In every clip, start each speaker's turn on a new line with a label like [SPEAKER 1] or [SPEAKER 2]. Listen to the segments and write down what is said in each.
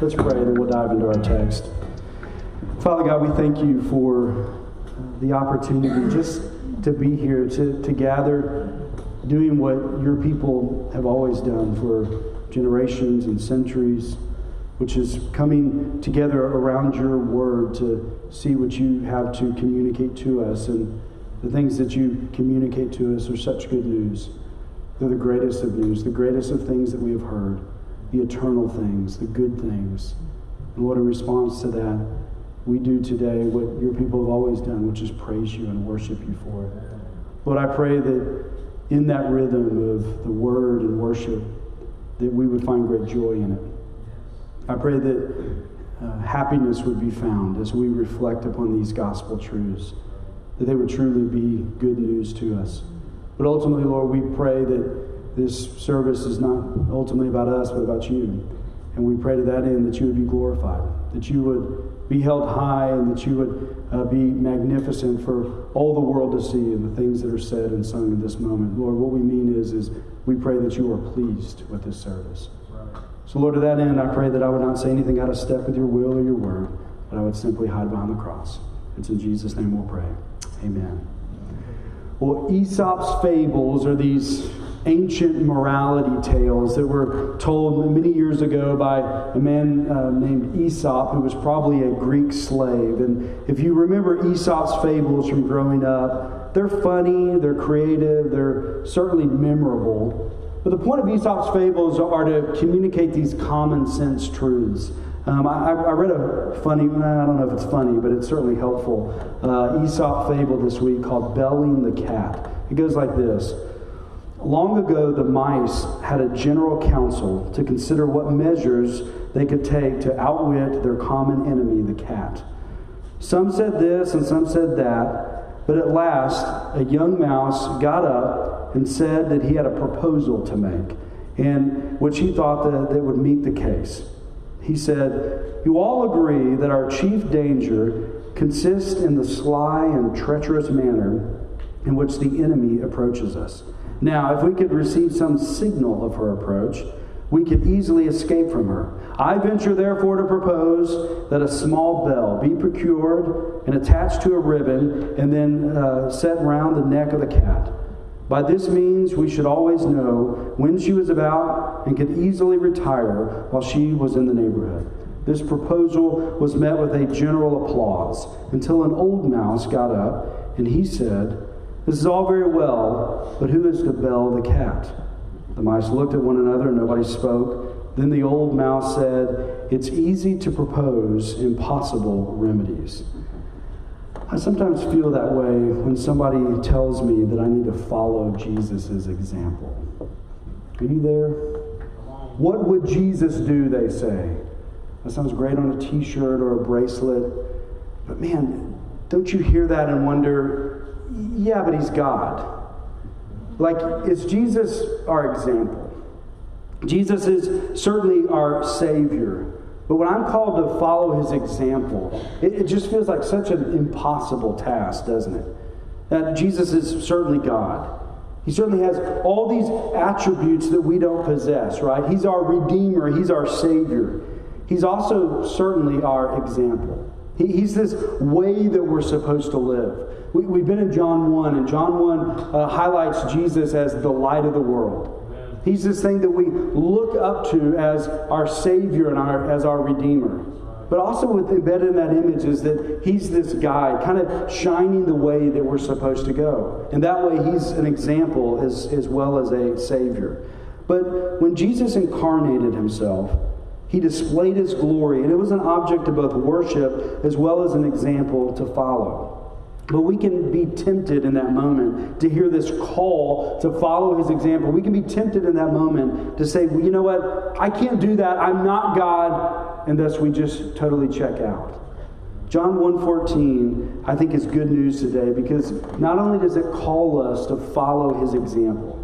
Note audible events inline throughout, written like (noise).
[SPEAKER 1] Let's pray, and then we'll dive into our text. Father God, we thank you for the opportunity just to be here, to, to gather, doing what your people have always done for generations and centuries, which is coming together around your word to see what you have to communicate to us. And the things that you communicate to us are such good news. They're the greatest of news, the greatest of things that we have heard, the eternal things, the good things. And what a response to that we do today what your people have always done, which is praise you and worship you for it. Lord, I pray that in that rhythm of the word and worship, that we would find great joy in it. I pray that uh, happiness would be found as we reflect upon these gospel truths, that they would truly be good news to us. But ultimately, Lord, we pray that this service is not ultimately about us, but about you. And we pray to that end that you would be glorified, that you would be held high and that you would uh, be magnificent for all the world to see and the things that are said and sung in this moment. Lord, what we mean is, is we pray that you are pleased with this service. So, Lord, to that end, I pray that I would not say anything out of step with your will or your word, but I would simply hide behind the cross. It's in Jesus' name we'll pray. Amen. Well, Aesop's fables are these ancient morality tales that were told many years ago by a man uh, named Aesop, who was probably a Greek slave. And if you remember Aesop's fables from growing up, they're funny, they're creative, they're certainly memorable. But the point of Aesop's fables are to communicate these common sense truths. Um, I, I, read a funny, I don't know if it's funny, but it's certainly helpful, uh, Aesop fable this week called Belling the Cat. It goes like this. Long ago, the mice had a general council to consider what measures they could take to outwit their common enemy, the cat. Some said this and some said that, but at last, a young mouse got up and said that he had a proposal to make, and which he thought that, that would meet the case. He said, You all agree that our chief danger consists in the sly and treacherous manner in which the enemy approaches us. Now, if we could receive some signal of her approach, we could easily escape from her. I venture, therefore, to propose that a small bell be procured and attached to a ribbon and then uh, set round the neck of the cat. By this means, we should always know when she was about and could easily retire while she was in the neighborhood. This proposal was met with a general applause until an old mouse got up and he said, this is all very well, but who is to bell the cat? The mice looked at one another and nobody spoke. Then the old mouse said, It's easy to propose impossible remedies. I sometimes feel that way when somebody tells me that I need to follow Jesus' example. Are you there? What would Jesus do, they say? That sounds great on a t shirt or a bracelet. But man, don't you hear that and wonder, yeah, but he's God. Like, is Jesus our example? Jesus is certainly our Savior. But when I'm called to follow his example, it, it just feels like such an impossible task, doesn't it? That Jesus is certainly God. He certainly has all these attributes that we don't possess, right? He's our Redeemer, He's our Savior. He's also certainly our example. He, he's this way that we're supposed to live. We, have been in John 1, and John 1 uh, highlights Jesus as the light of the world. He's this thing that we look up to as our Savior and our, as our Redeemer. But also with embedded in that image is that he's this guide, kind of shining the way that we're supposed to go. And that way he's an example as, as well as a Savior. But when Jesus incarnated himself, he displayed his glory, and it was an object to both worship as well as an example to follow. But we can be tempted in that moment to hear this call to follow his example. We can be tempted in that moment to say, well, you know what? I can't do that. I'm not God. And thus we just totally check out. John 1:14 I think is good news today because not only does it call us to follow his example,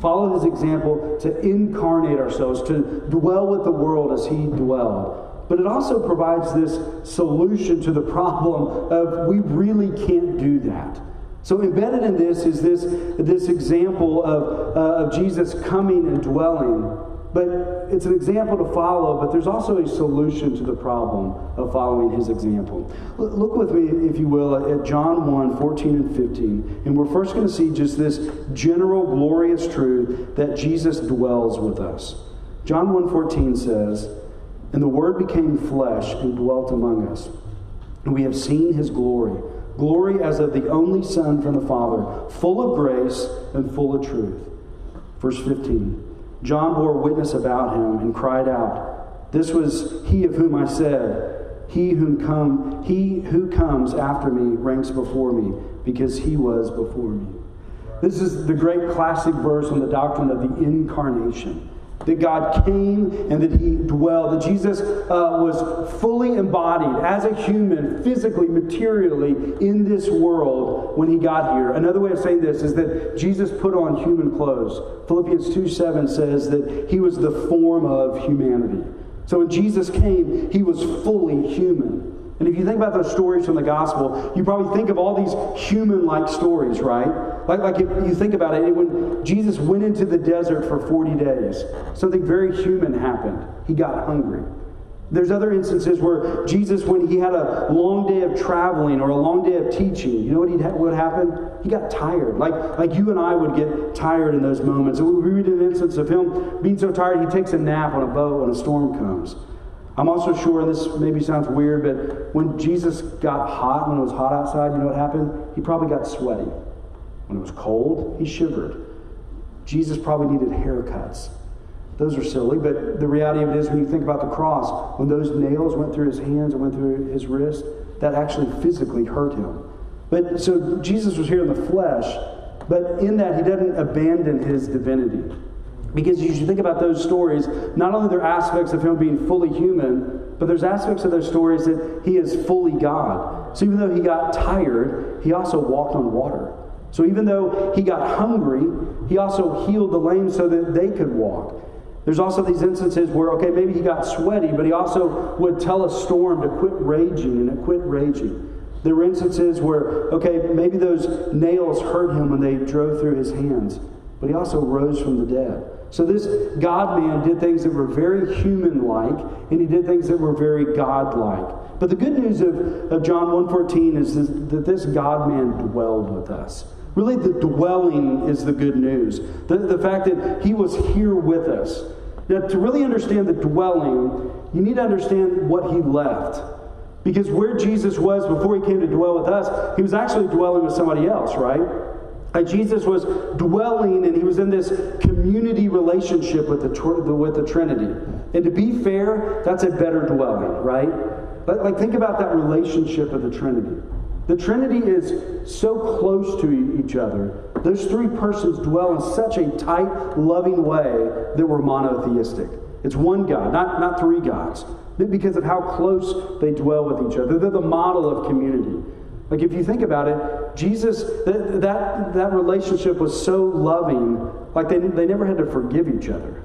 [SPEAKER 1] follow his example to incarnate ourselves, to dwell with the world as he dwelled, but it also provides this solution to the problem of we really can't do that. So embedded in this is this, this example of, uh, of Jesus coming and dwelling but it's an example to follow, but there's also a solution to the problem of following his example. Look with me, if you will, at John 1 14 and 15. And we're first going to see just this general glorious truth that Jesus dwells with us. John 1 14 says, And the Word became flesh and dwelt among us. And we have seen his glory glory as of the only Son from the Father, full of grace and full of truth. Verse 15. John bore witness about him and cried out, This was he of whom I said, He whom come, he who comes after me ranks before me, because he was before me. This is the great classic verse on the doctrine of the incarnation that God came and that He dwelled, that Jesus uh, was fully embodied as a human, physically, materially, in this world when He got here. Another way of saying this is that Jesus put on human clothes. Philippians 2 7 says that He was the form of humanity. So when Jesus came, He was fully human. And if you think about those stories from the gospel, you probably think of all these human like stories, right? Like, like if you think about it, when Jesus went into the desert for 40 days, something very human happened. He got hungry. There's other instances where Jesus, when he had a long day of traveling or a long day of teaching, you know what he what happened? He got tired. Like, like you and I would get tired in those moments. we read an instance of him being so tired, he takes a nap on a boat when a storm comes. I'm also sure, and this maybe sounds weird, but when Jesus got hot, when it was hot outside, you know what happened? He probably got sweaty. When it was cold, he shivered. Jesus probably needed haircuts. Those are silly, but the reality of it is when you think about the cross, when those nails went through his hands and went through his wrist, that actually physically hurt him. But so Jesus was here in the flesh, but in that he doesn't abandon his divinity. Because you should think about those stories, not only there aspects of him being fully human, but there's aspects of those stories that he is fully God. So even though he got tired, he also walked on water. So even though he got hungry, he also healed the lame so that they could walk. There's also these instances where, okay, maybe he got sweaty, but he also would tell a storm to quit raging, and it quit raging. There were instances where, okay, maybe those nails hurt him when they drove through his hands, but he also rose from the dead. So this God man did things that were very human like, and he did things that were very God like. But the good news of, of John 1.14 is this, that this God man dwelled with us. Really, the dwelling is the good news. The, the fact that he was here with us. Now, to really understand the dwelling, you need to understand what he left. Because where Jesus was before he came to dwell with us, he was actually dwelling with somebody else, right? Jesus was dwelling and he was in this community relationship with the, with the Trinity. And to be fair, that's a better dwelling, right? But like think about that relationship of the Trinity. The Trinity is so close to each other. Those three persons dwell in such a tight, loving way that we're monotheistic. It's one God, not, not three gods, because of how close they dwell with each other. They're the model of community. Like, if you think about it, Jesus, that, that, that relationship was so loving, like, they, they never had to forgive each other.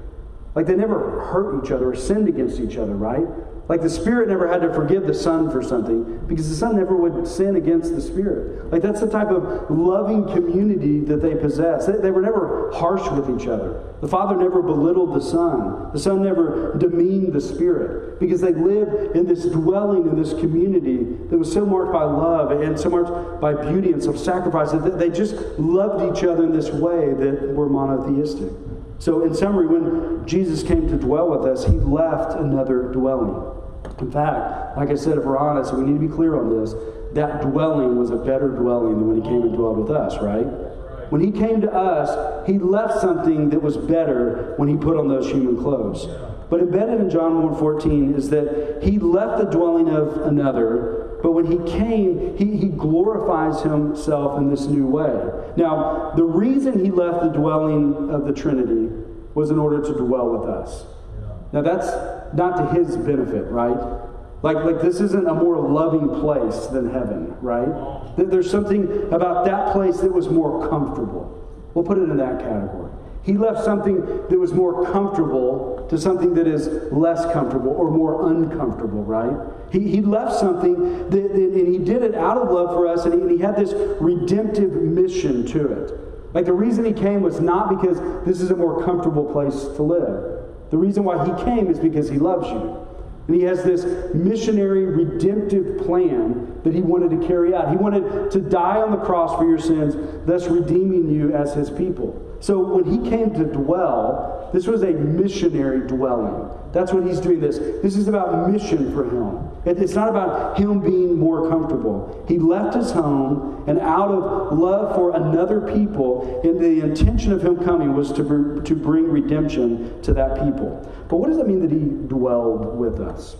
[SPEAKER 1] Like, they never hurt each other or sinned against each other, right? Like the Spirit never had to forgive the Son for something because the Son never would sin against the Spirit. Like that's the type of loving community that they possess. They, they, were never harsh with each other. The Father never belittled the Son. The Son never demeaned the Spirit because they lived in this dwelling in this community that was so marked by love and so marked by beauty and self sacrifice that they just loved each other in this way that were monotheistic. So, in summary, when Jesus came to dwell with us, he left another dwelling. In fact, like I said, if we're honest, we need to be clear on this, that dwelling was a better dwelling than when he came and dwelled with us, right? When he came to us, he left something that was better when he put on those human clothes. But embedded in John 1.14 is that he left the dwelling of another, but when he came, he, he glorifies himself in this new way. Now, the reason he left the dwelling of the Trinity was in order to dwell with us. Now, that's not to his benefit, right? Like, like this isn't a more loving place than heaven, right? There's something about that place that was more comfortable. We'll put it in that category. He left something that was more comfortable to something that is less comfortable or more uncomfortable, right? He, he left something, that, and he did it out of love for us, and he, and he had this redemptive mission to it. Like the reason he came was not because this is a more comfortable place to live. The reason why he came is because he loves you. And he has this missionary redemptive plan that he wanted to carry out. He wanted to die on the cross for your sins, thus redeeming you as his people. So when he came to dwell, this was a missionary dwelling. That's what he's doing this. This is about mission for him. It's not about him being more comfortable. He left his home, and out of love for another people, and the intention of him coming was to, to bring redemption to that people. But what does that mean that he dwelled with us?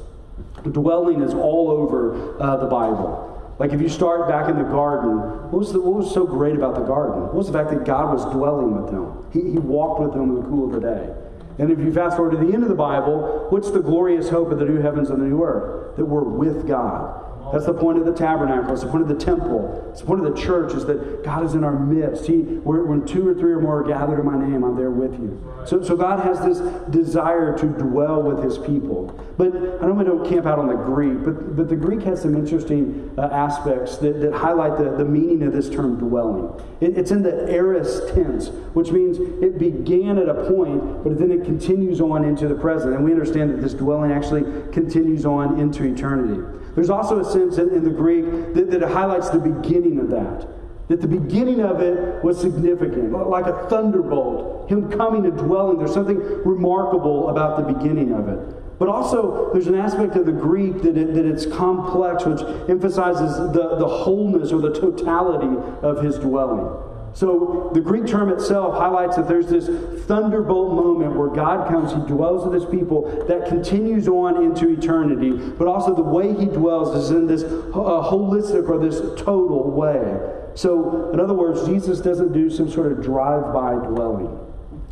[SPEAKER 1] Dwelling is all over uh, the Bible. Like if you start back in the garden, what was, the, what was so great about the garden? What was the fact that God was dwelling with them? He, he walked with them in the cool of the day. And if you fast forward to the end of the Bible, what's the glorious hope of the new heavens and the new earth? That we're with God. That's the point of the tabernacle. It's the point of the temple. It's the point of the church is that God is in our midst. He, when two or three or more are gathered in my name, I'm there with you. So, so God has this desire to dwell with his people. But I know we don't camp out on the Greek, but, but the Greek has some interesting uh, aspects that, that highlight the, the meaning of this term dwelling. It, it's in the aorist tense, which means it began at a point, but then it continues on into the present. And we understand that this dwelling actually continues on into eternity. There's also a sense in, in the Greek that, that it highlights the beginning of that. That the beginning of it was significant, like a thunderbolt, him coming and dwelling. There's something remarkable about the beginning of it. But also, there's an aspect of the Greek that, it, that it's complex, which emphasizes the, the wholeness or the totality of his dwelling. So the Greek term itself highlights that there's this thunderbolt moment where God comes, He dwells with His people that continues on into eternity, but also the way He dwells is in this uh, holistic or this total way. So, in other words, Jesus doesn't do some sort of drive by dwelling.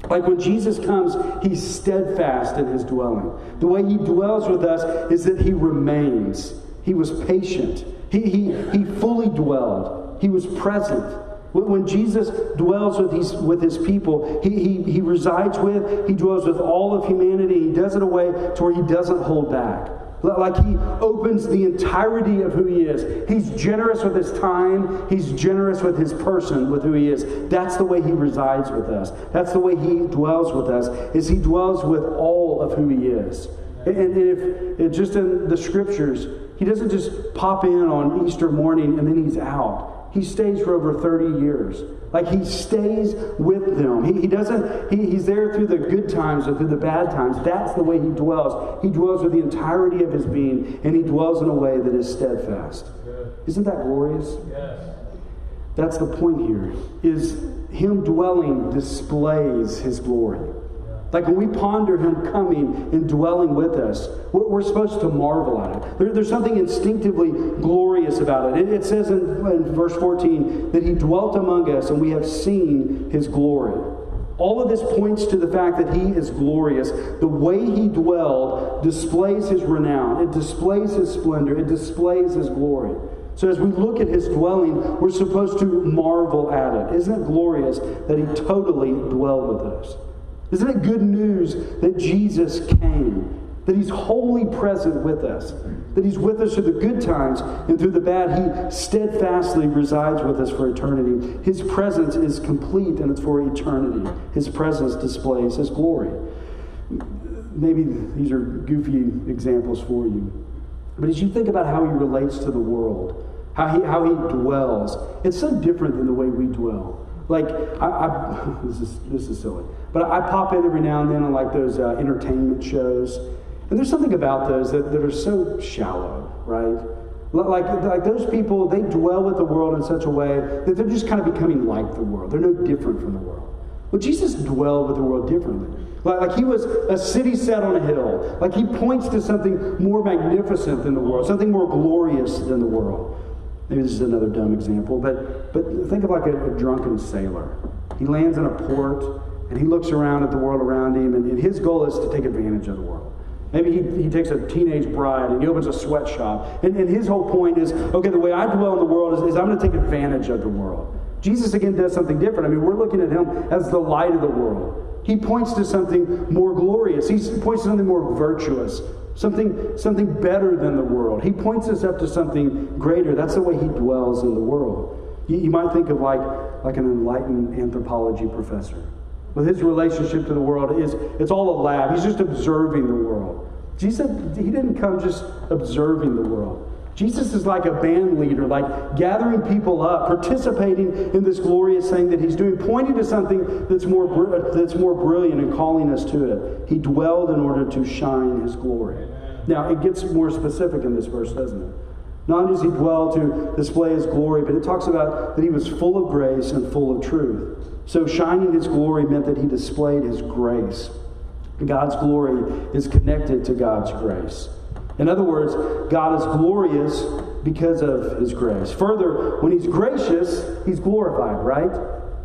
[SPEAKER 1] Like when Jesus comes, he's steadfast in his dwelling. The way he dwells with us is that he remains. He was patient. He, he, he fully dwelled. He was present. When Jesus dwells with his, with his people, he, he, he resides with, he dwells with all of humanity. He does it a way to where he doesn't hold back. Like he opens the entirety of who he is. He's generous with his time. He's generous with his person, with who he is. That's the way he resides with us. That's the way he dwells with us, is he dwells with all of who he is. And if just in the scriptures, he doesn't just pop in on Easter morning and then he's out. He stays for over 30 years. Like he stays with them. He, he doesn't, he, he's there through the good times or through the bad times. That's the way he dwells. He dwells with the entirety of his being, and he dwells in a way that is steadfast. Isn't that glorious? Yes. That's the point here, is him dwelling displays his glory. Like when we ponder Him coming and dwelling with us, we're, supposed to marvel at it. There, there's something instinctively glorious about it. It, it says in, in verse 14 that He dwelt among us and we have seen His glory. All of this points to the fact that He is glorious. The way He dwelled displays His renown, it displays His splendor, it displays His glory. So as we look at his dwelling, we're supposed to marvel at it. Isn't it glorious that he totally dwelled with us? Isn't it good news that Jesus came? That he's wholly present with us. That he's with us through the good times and through the bad. He steadfastly resides with us for eternity. His presence is complete and it's for eternity. His presence displays his glory. Maybe these are goofy examples for you. But as you think about how he relates to the world, how he, how he dwells, it's so different than the way we dwell. Like, I, I, (laughs) this, is, this is silly, but I pop in every now and then on like those uh, entertainment shows, and there's something about those that, that are so shallow, right? Like, like those people, they dwell with the world in such a way that they're just kind of becoming like the world. They're no different from the world. Well, Jesus dwelled with the world differently. Like, like he was a city set on a hill. Like he points to something more magnificent than the world, something more glorious than the world. Maybe this is another dumb example, but, but think of like a, a drunken sailor. He lands in a port and he looks around at the world around him, and, and his goal is to take advantage of the world. Maybe he, he takes a teenage bride and he opens a sweatshop. And, and his whole point is okay, the way I dwell in the world is, is I'm going to take advantage of the world. Jesus, again, does something different. I mean, we're looking at him as the light of the world. He points to something more glorious, he points to something more virtuous, something, something better than the world. He points us up to something greater. That's the way he dwells in the world. You, you might think of like, like an enlightened anthropology professor. With his relationship to the world is it's all a lab. He's just observing the world. Jesus, he didn't come just observing the world. Jesus is like a band leader, like gathering people up, participating in this glorious thing that he's doing, pointing to something that's more, that's more brilliant and calling us to it. He dwelled in order to shine his glory. Now, it gets more specific in this verse, doesn't it? Not only does he dwell to display his glory, but it talks about that he was full of grace and full of truth. So, shining his glory meant that he displayed his grace. God's glory is connected to God's grace. In other words, God is glorious because of his grace. Further, when he's gracious, he's glorified, right?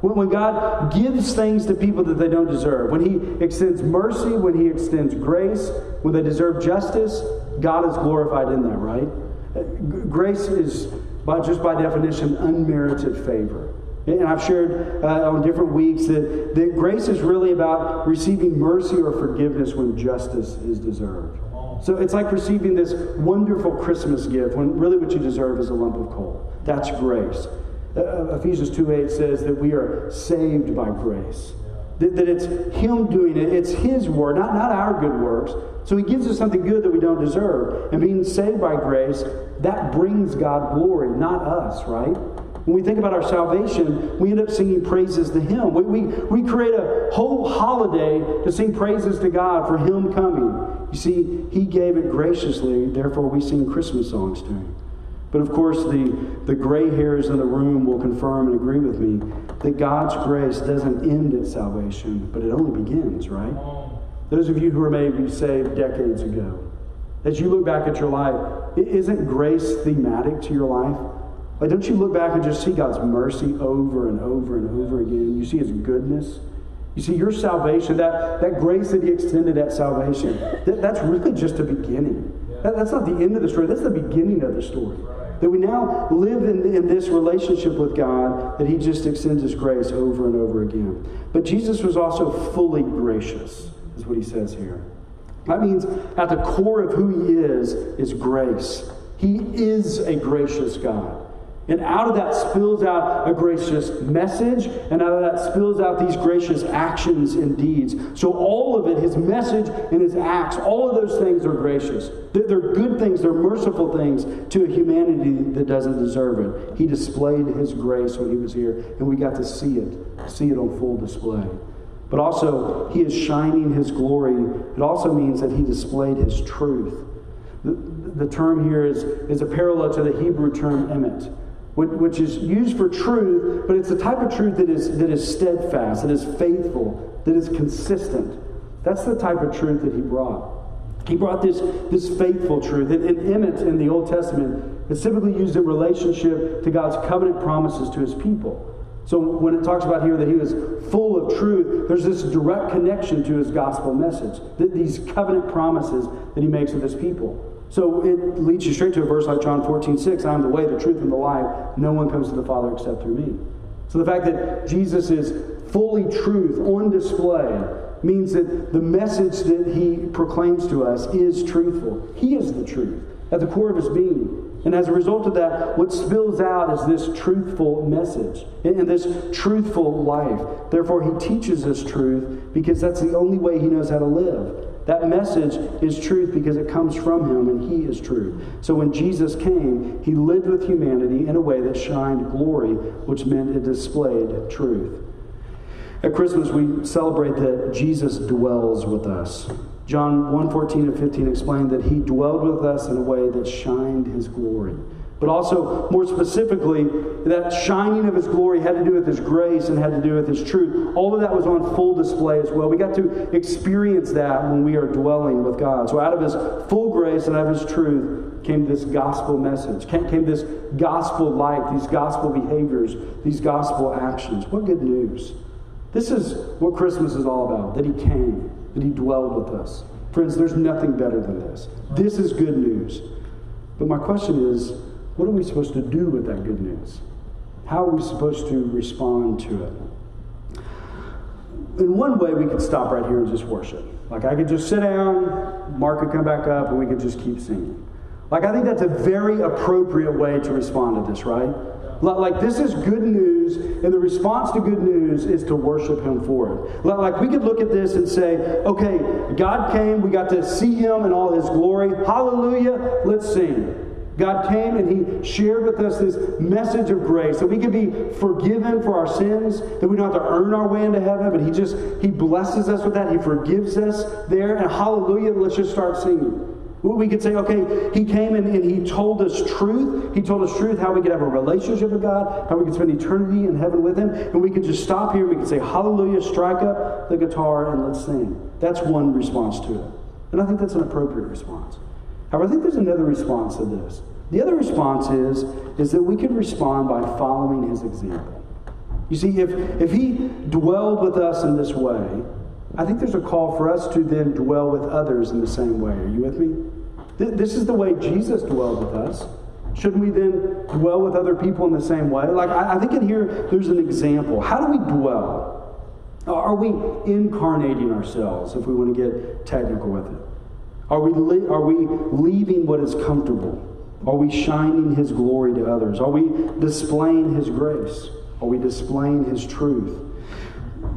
[SPEAKER 1] When God gives things to people that they don't deserve, when he extends mercy, when he extends grace, when they deserve justice, God is glorified in that, right? Grace is, by, just by definition, unmerited favor. And I've shared uh, on different weeks that, that grace is really about receiving mercy or forgiveness when justice is deserved. So it's like receiving this wonderful Christmas gift when really what you deserve is a lump of coal. That's grace. Uh, uh Ephesians 2 8 says that we are saved by grace. That, that it's Him doing it, it's His word, not, not our good works. So He gives us something good that we don't deserve. And being saved by grace, that brings God glory, not us, right? When we think about our salvation, we end up singing praises to Him. We, we, we create a whole holiday to sing praises to God for Him coming. You see, He gave it graciously, therefore we sing Christmas songs to Him. But of course, the, the gray hairs in the room will confirm and agree with me that God's grace doesn't end at salvation, but it only begins, right? Those of you who were maybe saved decades ago, as you look back at your life, isn't grace thematic to your life? Like, don't you look back and just see God's mercy over and over and over again? You see His goodness. You see, your salvation, that, that grace that He extended at salvation, that, that's really just a beginning. That, that's not the end of the story, that's the beginning of the story. That we now live in, in this relationship with God, that He just extends His grace over and over again. But Jesus was also fully gracious, is what He says here. That means at the core of who He is, is grace. He is a gracious God. And out of that spills out a gracious message, and out of that spills out these gracious actions and deeds. So, all of it, his message and his acts, all of those things are gracious. They're good things, they're merciful things to a humanity that doesn't deserve it. He displayed his grace when he was here, and we got to see it, see it on full display. But also, he is shining his glory. It also means that he displayed his truth. The, the term here is, is a parallel to the Hebrew term emet which is used for truth, but it's the type of truth that is, that is steadfast, that is faithful, that is consistent. That's the type of truth that he brought. He brought this, this faithful truth. And, and emet in the Old Testament is typically used in relationship to God's covenant promises to his people. So when it talks about here that he was full of truth, there's this direct connection to his gospel message. that These covenant promises that he makes with his people. So it leads you straight to a verse like John 14, 6, I am the way, the truth, and the life. No one comes to the Father except through me. So the fact that Jesus is fully truth on display means that the message that he proclaims to us is truthful. He is the truth at the core of his being. And as a result of that, what spills out is this truthful message and this truthful life. Therefore, he teaches us truth because that's the only way he knows how to live. That message is truth because it comes from him and he is truth. So when Jesus came, he lived with humanity in a way that shined glory, which meant it displayed truth. At Christmas, we celebrate that Jesus dwells with us. John 1:14 and 15 explained that he dwelled with us in a way that shined his glory but also more specifically, that shining of his glory had to do with his grace and had to do with his truth. All of that was on full display as well. We got to experience that when we are dwelling with God. So, out of his full grace and out of his truth came this gospel message, came this gospel life, these gospel behaviors, these gospel actions. What good news! This is what Christmas is all about that he came, that he dwelled with us. Friends, there's nothing better than this. This is good news. But my question is, what are we supposed to do with that good news? How are we supposed to respond to it? In one way, we could stop right here and just worship. Like I could just sit down, Mark could come back up, and we could just keep singing. Like I think that's a very appropriate way to respond to this, right? Like this is good news, and the response to good news is to worship Him for it. Like we could look at this and say, okay, God came, we got to see Him in all His glory. Hallelujah, let's sing. God came and He shared with us this message of grace that we can be forgiven for our sins, that we don't have to earn our way into heaven, but He just, He blesses us with that. He forgives us there. And hallelujah, let's just start singing. We could say, okay, he came and, and, he told us truth. He told us truth, how we could have a relationship with God, how we could spend eternity in heaven with him. And we could just stop here. We could say, hallelujah, strike up the guitar, and let's sing. That's one response to it. And I think that's an appropriate response. However, I think there's another response to this. The other response is, is that we can respond by following his example. You see, if, if he dwelled with us in this way, I think there's a call for us to then dwell with others in the same way. Are you with me? This is the way Jesus dwelled with us. Shouldn't we then dwell with other people in the same way? Like, I think in here, there's an example. How do we dwell? Are we incarnating ourselves, if we want to get technical with it? Are we, li- are we leaving what is comfortable? Are we shining His glory to others? Are we displaying His grace? Are we displaying His truth?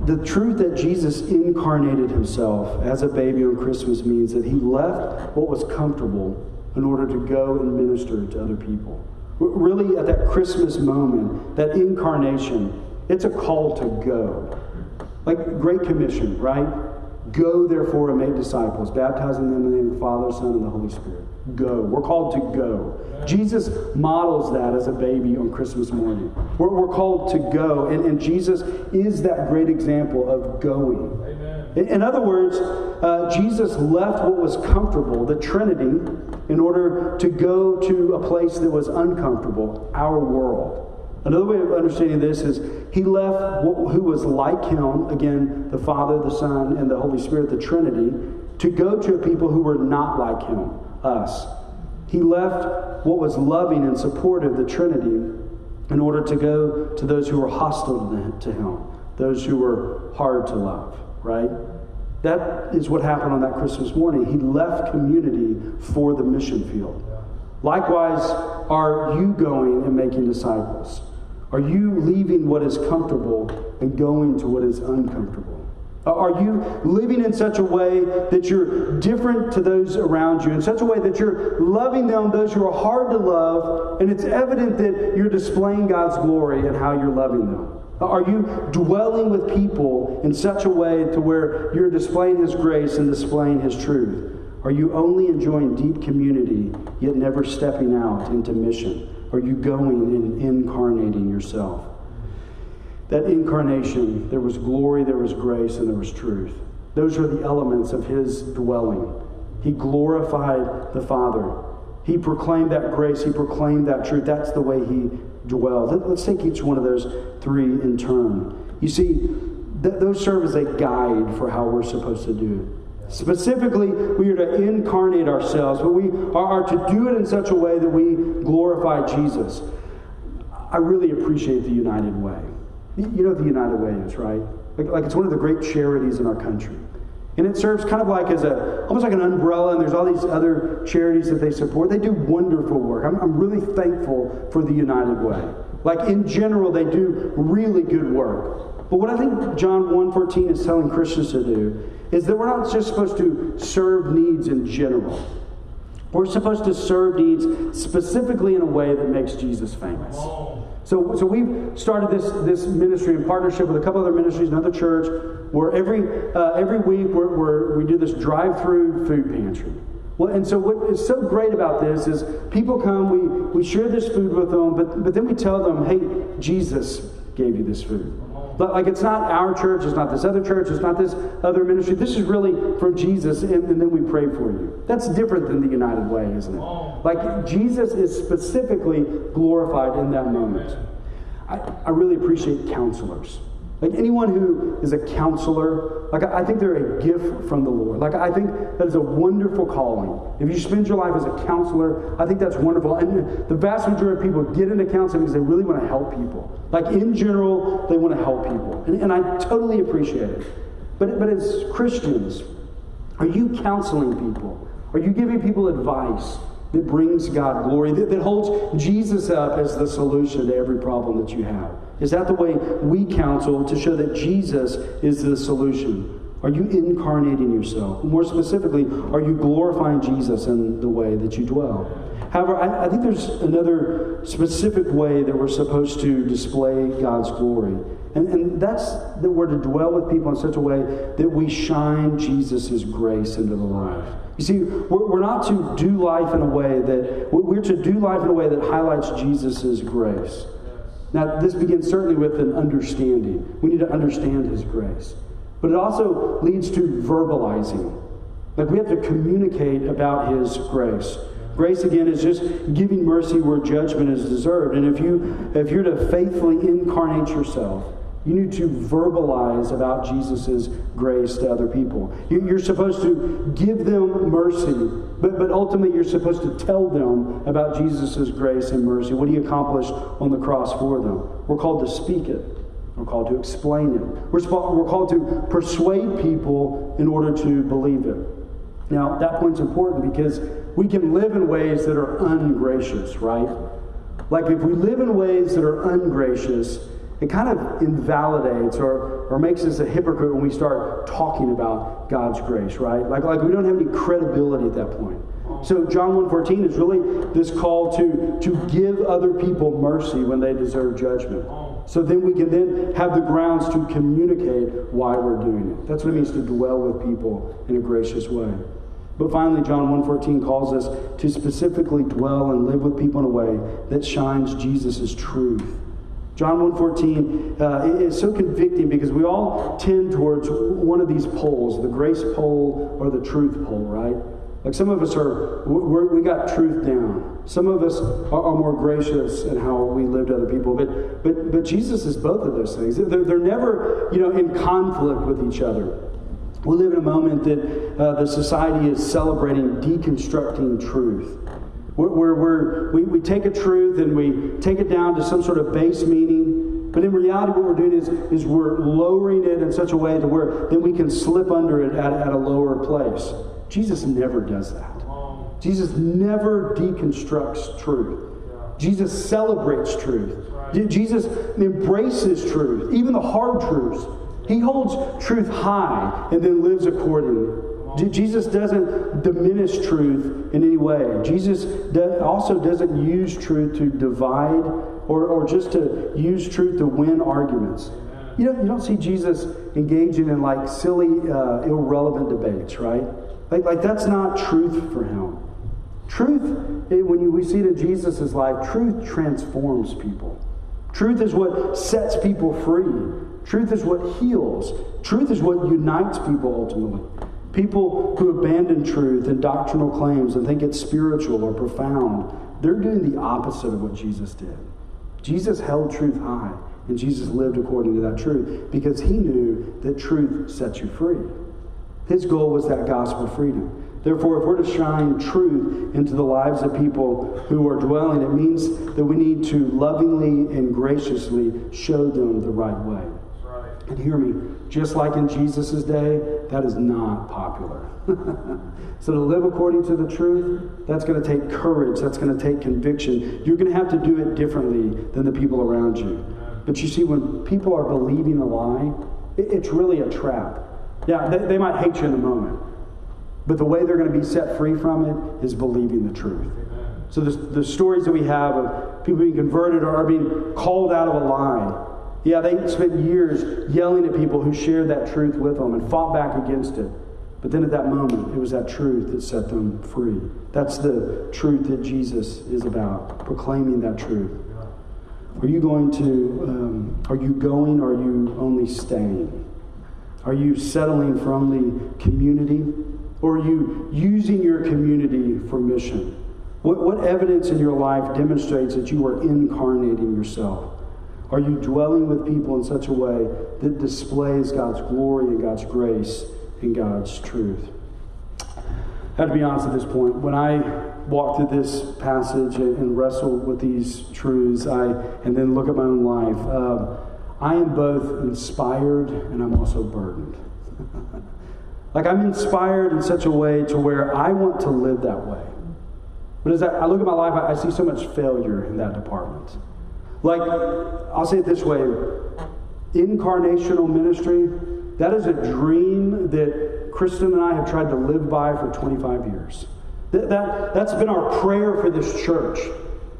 [SPEAKER 1] The truth that Jesus incarnated Himself as a baby on Christmas means that He left what was comfortable in order to go and minister to other people. Really, at that Christmas moment, that incarnation, it's a call to go. Like Great Commission, right? Go, therefore, and make disciples, baptizing them in the name of the Father, Son, and the Holy Spirit. Go. We're called to go. Jesus models that as a baby on Christmas morning. We're, we're called to go, and, and, Jesus is that great example of going. In, in, other words, uh, Jesus left what was comfortable, the Trinity, in order to go to a place that was uncomfortable, our world. Another way of understanding this is he left who was like him, again, the Father, the Son, and the Holy Spirit, the Trinity, to go to people who were not like him, us. He left what was loving and supportive, the Trinity, in order to go to those who were hostile to him, those who were hard to love, right? That is what happened on that Christmas morning. He left community for the mission field. Likewise, are you going and making disciples? Are you leaving what is comfortable and going to what is uncomfortable? Uh, are you living in such a way that you're different to those around you, in such a way that you're loving them, those who are hard to love, and it's evident that you're displaying God's glory and how you're loving them? Uh, are you dwelling with people in such a way to where you're displaying His grace and displaying His truth? Are you only enjoying deep community, yet never stepping out into mission? Are you going and incarnating yourself? That incarnation, there was glory, there was grace, and there was truth. Those are the elements of his dwelling. He glorified the Father. He proclaimed that grace, he proclaimed that truth. That's the way he dwelled. Let, us take each one of those three in turn. You see, th- those serve as a guide for how we're supposed to do. Specifically, we are to incarnate ourselves, but we are, to do it in such a way that we glorify Jesus. I really appreciate the United Way. You know what the United Way is, right? Like, like, it's one of the great charities in our country. And it serves kind of like as a, almost like an umbrella, and there's all these other charities that they support. They do wonderful work. I'm, I'm really thankful for the United Way. Like in general, they do really good work. But what I think John 1.14 is telling Christians to do is that we're not just supposed to serve needs in general. We're supposed to serve needs specifically in a way that makes Jesus famous. So, so we've started this, this ministry in partnership with a couple other ministries, another church, where every, uh, every week we're, we're, we do this drive-through food pantry. Well, and so what is so great about this is people come, we, we share this food with them, but, but then we tell them, hey, Jesus gave you this food. But like it's not our church, it's not this other church, it's not this other ministry. This is really from Jesus, and, and then we pray for you. That's different than the United Way, isn't it? Like Jesus is specifically glorified in that moment. I, I really appreciate counselors. Like anyone who is a counselor, like I think they're a gift from the Lord. Like I think that is a wonderful calling. If you spend your life as a counselor, I think that's wonderful. And the vast majority of people get into counseling because they really want to help people. Like in general, they want to help people. And, and I totally appreciate it. But, but as Christians, are you counseling people? Are you giving people advice? that brings God glory, that, that holds Jesus up as the solution to every problem that you have? Is that the way we counsel to show that Jesus is the solution? Are you incarnating yourself? More specifically, are you glorifying Jesus in the way that you dwell? However, I, I, think there's another specific way that we're supposed to display God's glory. And, and that's that we're to dwell with people in such a way that we shine Jesus' grace into the life. You see, we're, we're not to do life in a way that, we're to do life in a way that highlights Jesus' grace. Now, this begins certainly with an understanding. We need to understand His grace. But it also leads to verbalizing. Like we have to communicate about His grace. Grace again is just giving mercy where judgment is deserved. And if you if you're to faithfully incarnate yourself, you need to verbalize about Jesus' grace to other people. You're supposed to give them mercy, but, but ultimately you're supposed to tell them about Jesus' grace and mercy, what he accomplished on the cross for them. We're called to speak it. We're called to explain it. We're, we're called to persuade people in order to believe it. Now, that point's important because we can live in ways that are ungracious, right? Like if we live in ways that are ungracious, it kind of invalidates or, or makes us a hypocrite when we start talking about God's grace, right? Like, like we don't have any credibility at that point. So John 1.14 is really this call to, to give other people mercy when they deserve judgment. So then we can then have the grounds to communicate why we're doing it. That's what it means to dwell with people in a gracious way. But finally, John 1.14 calls us to specifically dwell and live with people in a way that shines Jesus' truth. John 1.14 uh, is so convicting because we all tend towards one of these poles, the grace pole or the truth pole, right? Like some of us are, we got truth down. Some of us are, are, more gracious in how we live to other people. But, but, but Jesus is both of those things. They're, they're never, you know, in conflict with each other. We live in a moment that uh, the society is celebrating deconstructing truth. Where, where, we, we take a truth and we take it down to some sort of base meaning. But in reality, what we're doing is, is we're lowering it in such a way to where then we can slip under it at, at a lower place. Jesus never does that. Jesus never deconstructs truth. Jesus celebrates truth. Jesus embraces truth, even the hard truths. He holds truth high and then lives accordingly. Jesus doesn't diminish truth in any way. Jesus also doesn't use truth to divide or, or just to use truth to win arguments. You don't, you don't see Jesus engaging in like silly, uh, irrelevant debates, right? Like, like that's not truth for him. Truth, when you, we see it in Jesus' life, truth transforms people. Truth is what sets people free. Truth is what heals. Truth is what unites people ultimately. People who abandon truth and doctrinal claims and think it's spiritual or profound, they're doing the opposite of what Jesus did. Jesus held truth high, and Jesus lived according to that truth because he knew that truth sets you free. His goal was that gospel freedom. Therefore, if we're to shine truth into the lives of people who are dwelling, it means that we need to lovingly and graciously show them the right way. And hear me, just like in Jesus' day, that is not popular. (laughs) so to live according to the truth, that's going to take courage, that's going to take conviction. You're going to have to do it differently than the people around you. But you see, when people are believing a lie, it's really a trap. Yeah, they, they might hate you in the moment. But the way they're going to be set free from it is believing the truth. So the, the stories that we have of people being converted or being called out of a lie. Yeah, they spent years yelling at people who shared that truth with them and fought back against it. But then at that moment, it was that truth that set them free. That's the truth that Jesus is about, proclaiming that truth. Are you going to, um, are you going or are you only staying? Are you settling for only community? Or are you using your community for mission? What, what evidence in your life demonstrates that you are incarnating yourself? Are you dwelling with people in such a way that displays God's glory and God's grace and God's truth? I have to be honest at this point. When I walk through this passage and wrestle with these truths, I and then look at my own life, uh, I am both inspired and I'm also burdened. (laughs) like I'm inspired in such a way to where I want to live that way. But as I, I look at my life, I, I see so much failure in that department. Like, I'll say it this way incarnational ministry, that is a dream that Kristen and I have tried to live by for 25 years. That, that, that's been our prayer for this church.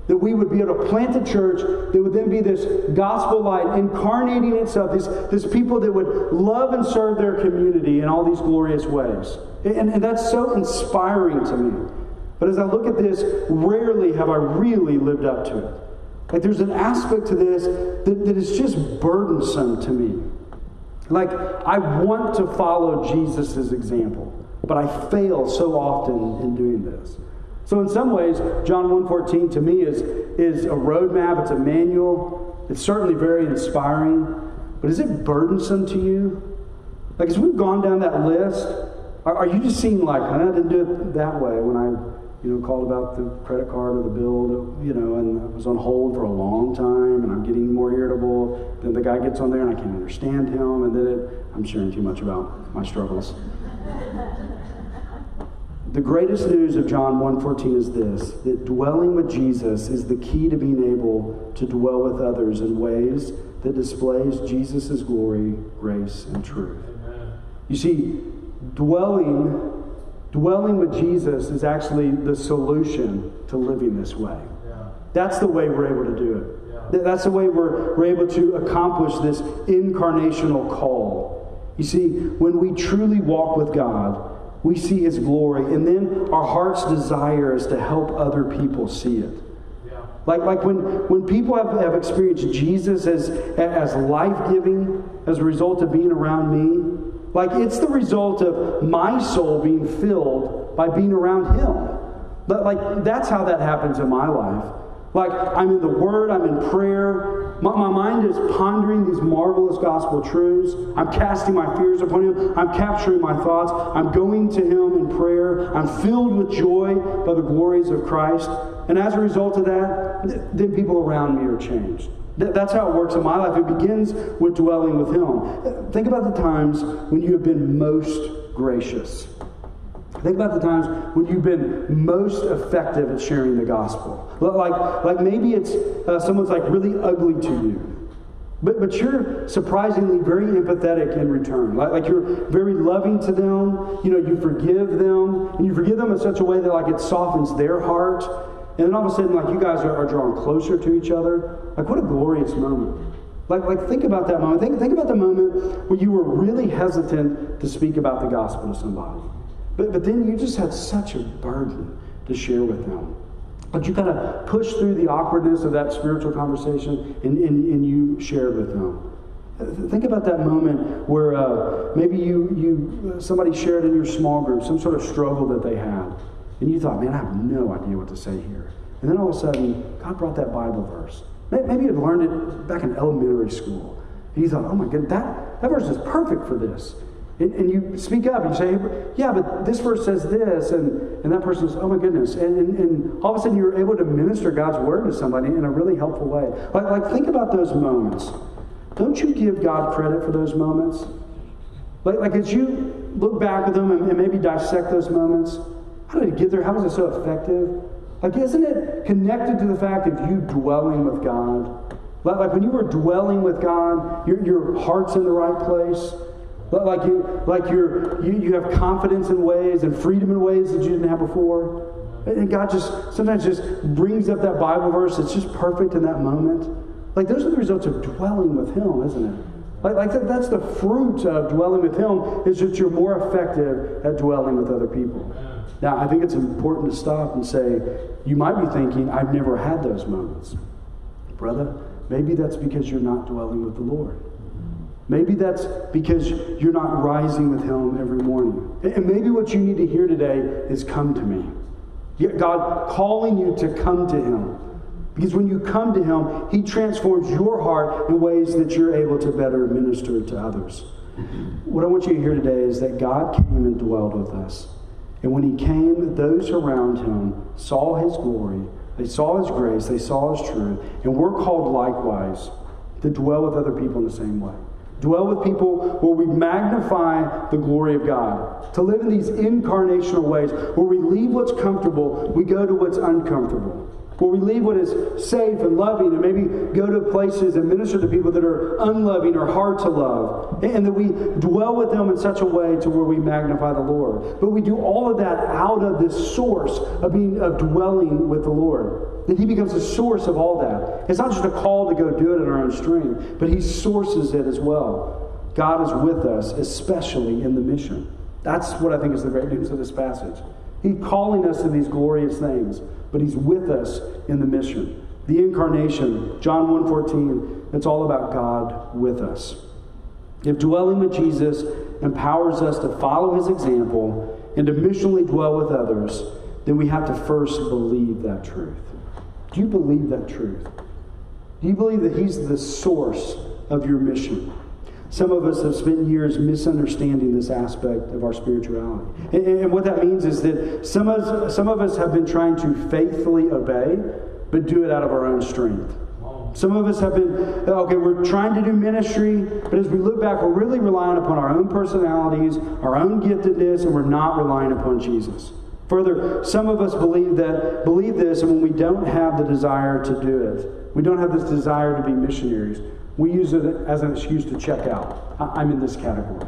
[SPEAKER 1] That we would be able to plant a church that would then be this gospel light incarnating itself, this, this people that would love and serve their community in all these glorious ways. And, and that's so inspiring to me. But as I look at this, rarely have I really lived up to it. Like there's an aspect to this that, that is just burdensome to me. Like I want to follow Jesus' example, but I fail so often in doing this. So in some ways, John 1.14 to me is, is a roadmap, it's a manual. It's certainly very inspiring. But is it burdensome to you? Like as we've gone down that list, are, are you just seeing like, I didn't do it that way when I you know, called about the credit card or the bill, that, you know, and I was on hold for a long time, and I'm getting more irritable. Then the guy gets on there, and I can't understand him, and then it, I'm sharing too much about my struggles. the greatest news of John 1:14 is this: that dwelling with Jesus is the key to being able to dwell with others in ways that displays Jesus' glory, grace, and truth. You see, dwelling Dwelling with Jesus is actually the solution to living this way. Yeah. That's the way we're able to do it. Yeah. That's the way we're, we're able to accomplish this incarnational call. You see, when we truly walk with God, we see His glory, and then our heart's desire is to help other people see it. Like, like when, when people have, have experienced Jesus as, as life giving as a result of being around me, like it's the result of my soul being filled by being around Him. But like that's how that happens in my life. Like I'm in the Word, I'm in prayer. My, my, mind is pondering these marvelous gospel truths. I'm casting my fears upon Him. I'm capturing my thoughts. I'm going to Him in prayer. I'm filled with joy by the glories of Christ. And as a result of that, then people around me are changed. That's how it works in my life. It begins with dwelling with Him. Think about the times when you have been most gracious. Think about the times when you've been most effective at sharing the gospel. Like, like maybe it's uh, someone's like really ugly to you. But, but you're surprisingly very empathetic in return. Like, like you're very loving to them. You know, you forgive them. And you forgive them in such a way that like it softens their heart and then all of a sudden, like you guys are, are drawn closer to each other. Like what a glorious moment. Like, like think about that moment. Think, think about the moment when you were really hesitant to speak about the gospel to somebody. But, but then you just had such a burden to share with them. But you kind of push through the awkwardness of that spiritual conversation and, and, and you share with them. Think about that moment where uh, maybe you, you somebody shared in your small group some sort of struggle that they had. And you thought, man, I have no idea what to say here. And then all of a sudden, God brought that Bible verse. Maybe you'd learned it back in elementary school. And you thought, oh my goodness, that, that verse is perfect for this. And, and, you speak up and you say, yeah, but this verse says this. And, and that person says, oh my goodness. And, and, and, all of a sudden, you're able to minister God's word to somebody in a really helpful way. Like, like, think about those moments. Don't you give God credit for those moments? Like, like as you look back at them and, and maybe dissect those moments, how did it get there? How was it so effective? Like, isn't it connected to the fact of you dwelling with God? Like, when you were dwelling with God, your, your heart's in the right place. Like you, like you're, you, you have confidence in ways and freedom in ways that you didn't have before. And God just sometimes just brings up that Bible verse. It's just perfect in that moment. Like those are the results of dwelling with Him, isn't it? Like, like that, that's the fruit of dwelling with Him, is that you're more effective at dwelling with other people. Now, I think it's important to stop and say, you might be thinking, I've never had those moments. Brother, maybe that's because you're not dwelling with the Lord. Maybe that's because you're not rising with Him every morning. And maybe what you need to hear today is come to me. God calling you to come to Him. Because when you come to Him, He transforms your heart in ways that you're able to better minister to others. What I want you to hear today is that God came and dwelled with us. And when he came, those around him saw his glory, they saw his grace, they saw his truth, and we're called likewise to dwell with other people in the same way. Dwell with people where we magnify the glory of God. To live in these incarnational ways where we leave what's comfortable, we go to what's uncomfortable. Where we leave what is safe and loving and maybe go to places and minister to people that are unloving or hard to love. And that we dwell with them in such a way to where we magnify the Lord. But we do all of that out of this source of being of dwelling with the Lord. That He becomes the source of all that. It's not just a call to go do it in our own strength, but He sources it as well. God is with us, especially in the mission. That's what I think is the great news of this passage. He's calling us to these glorious things but he's with us in the mission. The incarnation, John 1:14, it's all about God with us. If dwelling with Jesus empowers us to follow his example and to missionally dwell with others, then we have to first believe that truth. Do you believe that truth? Do you believe that he's the source of your mission? Some of us have spent years misunderstanding this aspect of our spirituality. And, and, what that means is that some of, us, some of us have been trying to faithfully obey, but do it out of our own strength. Some of us have been, okay, we're trying to do ministry, but as we look back, we're really relying upon our own personalities, our own giftedness, and we're not relying upon Jesus. Further, some of us believe that believe this, and when we don't have the desire to do it, we don't have this desire to be missionaries. We use it as an excuse to check out. I'm in this category.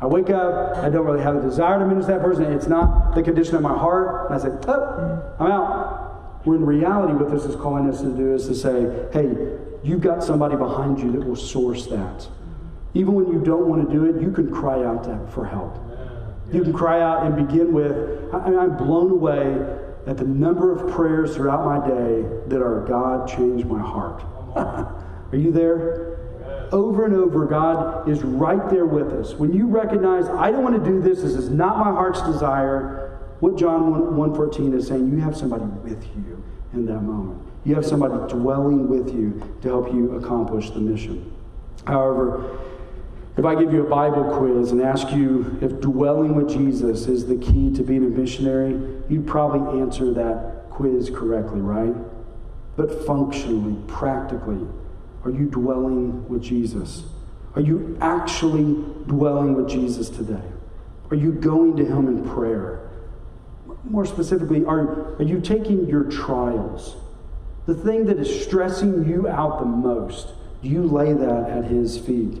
[SPEAKER 1] I wake up, I don't really have a desire to minister to that person. It's not the condition of my heart. And I say, oh, I'm out. Where in reality, what this is calling us to do is to say, hey, you've got somebody behind you that will source that. Even when you don't want to do it, you can cry out for help. You can cry out and begin with, I, I'm blown away at the number of prayers throughout my day that are, God, change my heart. (laughs) Are you there? Over and over, God is right there with us. When you recognize, I don't want to do this, this is not my heart's desire, what John 1, 1.14 is saying, you have somebody with you in that moment. You have somebody dwelling with you to help you accomplish the mission. However, if I give you a Bible quiz and ask you if dwelling with Jesus is the key to being a missionary, you'd probably answer that quiz correctly, right? But functionally, practically, are you dwelling with Jesus? Are you actually dwelling with Jesus today? Are you going to Him in prayer? More specifically, are, are you taking your trials, the thing that is stressing you out the most, do you lay that at His feet?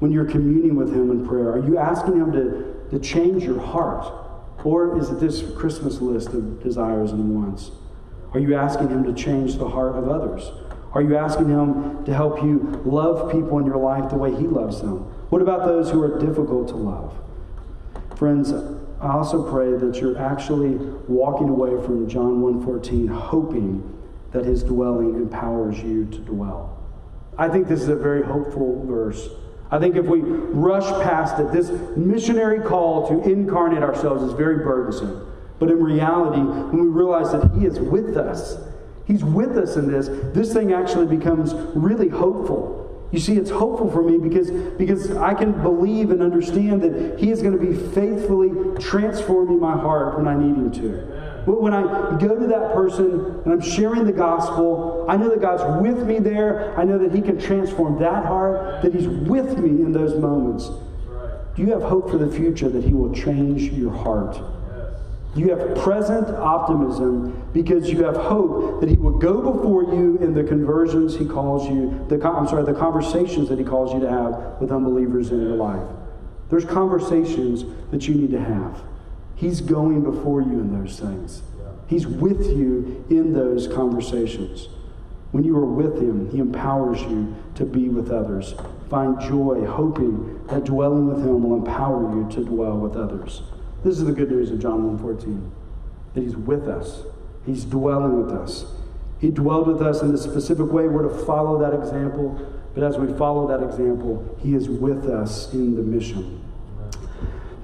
[SPEAKER 1] When you're communing with Him in prayer, are you asking Him to, to change your heart? Or is it this Christmas list of desires and wants? Are you asking Him to change the heart of others? Are you asking Him to help you love people in your life the way He loves them? What about those who are difficult to love? Friends, I also pray that you're actually walking away from John 1:14 hoping that his dwelling empowers you to dwell. I think this is a very hopeful verse. I think if we rush past it, this missionary call to incarnate ourselves is very burdensome. But in reality, when we realize that he is with us, He's with us in this. This thing actually becomes really hopeful. You see, it's hopeful for me because, because I can believe and understand that He is going to be faithfully transforming my heart when I need Him to. But When I go to that person and I'm sharing the gospel, I know that God's with me there. I know that He can transform that heart, that He's with me in those moments. Do you have hope for the future that He will change your heart? You have present optimism because you have hope that He will go before you in the conversions He calls you, the, I'm sorry, the conversations that He calls you to have with unbelievers in your life. There's conversations that you need to have. He's going before you in those things. He's with you in those conversations. When you are with Him, He empowers you to be with others. Find joy, hoping that dwelling with Him will empower you to dwell with others. This is the good news of John 1.14, that he's with us. He's dwelling with us. He dwelled with us in a specific way. We're to follow that example. But as we follow that example, he is with us in the mission.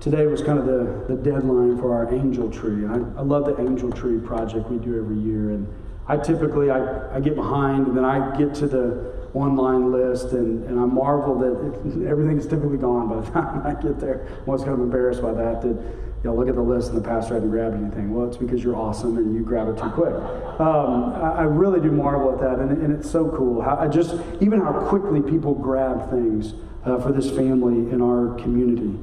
[SPEAKER 1] Today was kind of the, the deadline for our angel tree. I, I love the angel tree project we do every year. And I typically, I, I get behind and then I get to the online list, and, and I marvel that (laughs) everything is typically gone by the time I get there. I'm always kind of embarrassed by that. That you know, look at the list and the pastor hadn't grabbed anything. Well, it's because you're awesome and you grab it too quick. Um, I, I, really do marvel at that, and, and it's so cool. How, I just even how quickly people grab things uh, for this family in our community.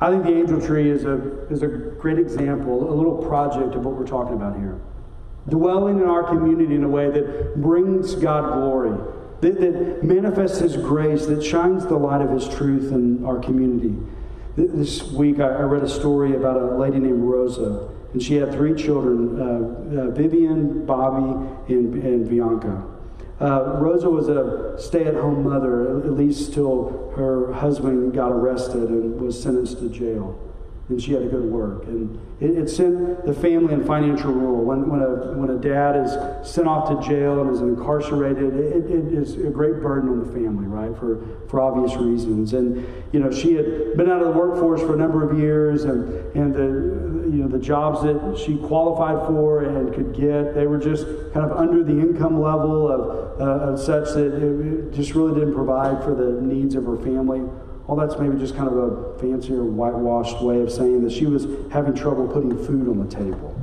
[SPEAKER 1] I think the angel tree is a is a great example, a little project of what we're talking about here. Dwelling in our community in a way that brings God glory, that, that manifests His grace, that shines the light of His truth in our community. This week, I read a story about a lady named Rosa, and she had three children uh, uh, Vivian, Bobby, and, and Bianca. Uh, Rosa was a stay at home mother, at least till her husband got arrested and was sentenced to jail and she had to go to work. And it, it, sent the family in financial ruin. When, when, a, when a dad is sent off to jail and is incarcerated, it, it is a great burden on the family, right, for, for obvious reasons. And, you know, she had been out of the workforce for a number of years, and, and the, you know, the jobs that she qualified for and could get, they were just kind of under the income level of, uh, of such that it just really didn't provide for the needs of her family. Well, that's maybe just kind of a fancier, whitewashed way of saying that she was having trouble putting food on the table.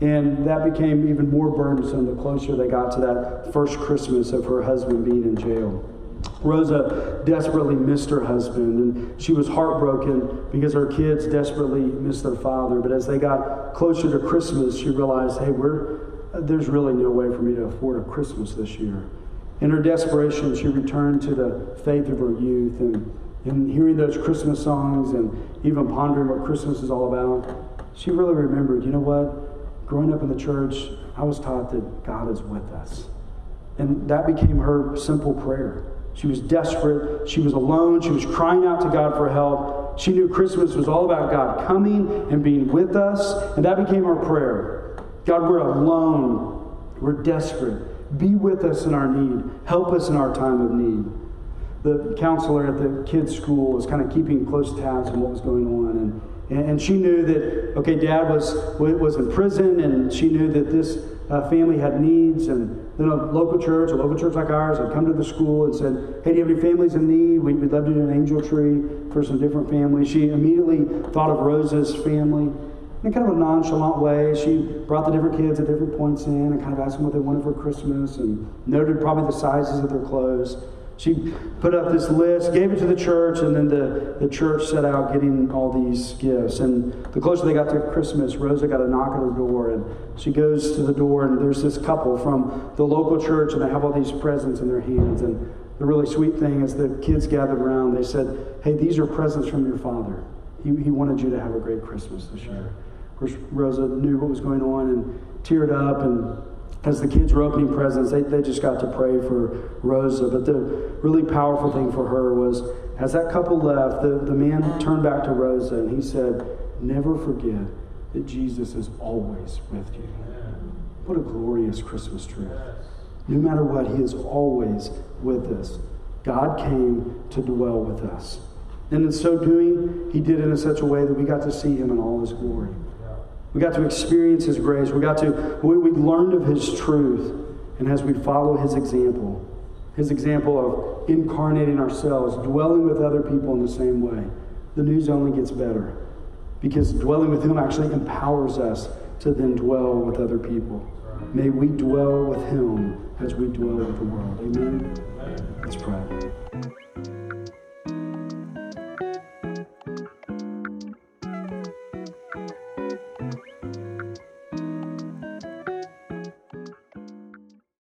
[SPEAKER 1] And that became even more burdensome the closer they got to that first Christmas of her husband being in jail. Rosa desperately missed her husband, and she was heartbroken because her kids desperately missed their father. But as they got closer to Christmas, she realized, hey, we're, there's really no way for me to afford a Christmas this year. In her desperation, she returned to the faith of her youth and and hearing those Christmas songs and even pondering what Christmas is all about, she really remembered, you know what? Growing up in the church, I was taught that God is with us. And that became her simple prayer. She was desperate. She was alone. She was crying out to God for help. She knew Christmas was all about God coming and being with us. And that became her prayer God, we're alone. We're desperate. Be with us in our need. Help us in our time of need the counselor at the kids' school was kind of keeping close tabs on what was going on. And, and she knew that, okay, dad was, was in prison, and she knew that this uh, family had needs. And then a local church, a local church like ours, had come to the school and said, hey, do you have any families in need? We'd, we'd love to do an angel tree for some different families. She immediately thought of Rosa's family in kind of a nonchalant way. She brought the different kids at different points in and kind of asked them what they wanted for Christmas and noted probably the sizes of their clothes. She put up this list, gave it to the church, and then the, the church set out getting all these gifts. And the closer they got to Christmas, Rosa got a knock at her door, and she goes to the door, and there's this couple from the local church, and they have all these presents in their hands. And the really sweet thing is the kids gathered around, they said, Hey, these are presents from your father. He, he wanted you to have a great Christmas this year. Of course, Rosa knew what was going on and teared up and as the kids were opening presents, they, they just got to pray for Rosa. But the really powerful thing for her was as that couple left, the, the man turned back to Rosa and he said, Never forget that Jesus is always with you. What a glorious Christmas truth. No matter what, He is always with us. God came to dwell with us. And in so doing, He did it in such a way that we got to see Him in all His glory. We got to experience His grace. We got to, we, we learned of His truth. And as we follow His example, His example of incarnating ourselves, dwelling with other people in the same way, the news only gets better. Because dwelling with Him actually empowers us to then dwell with other people. May we dwell with Him as we dwell with the world. Amen? Let's pray.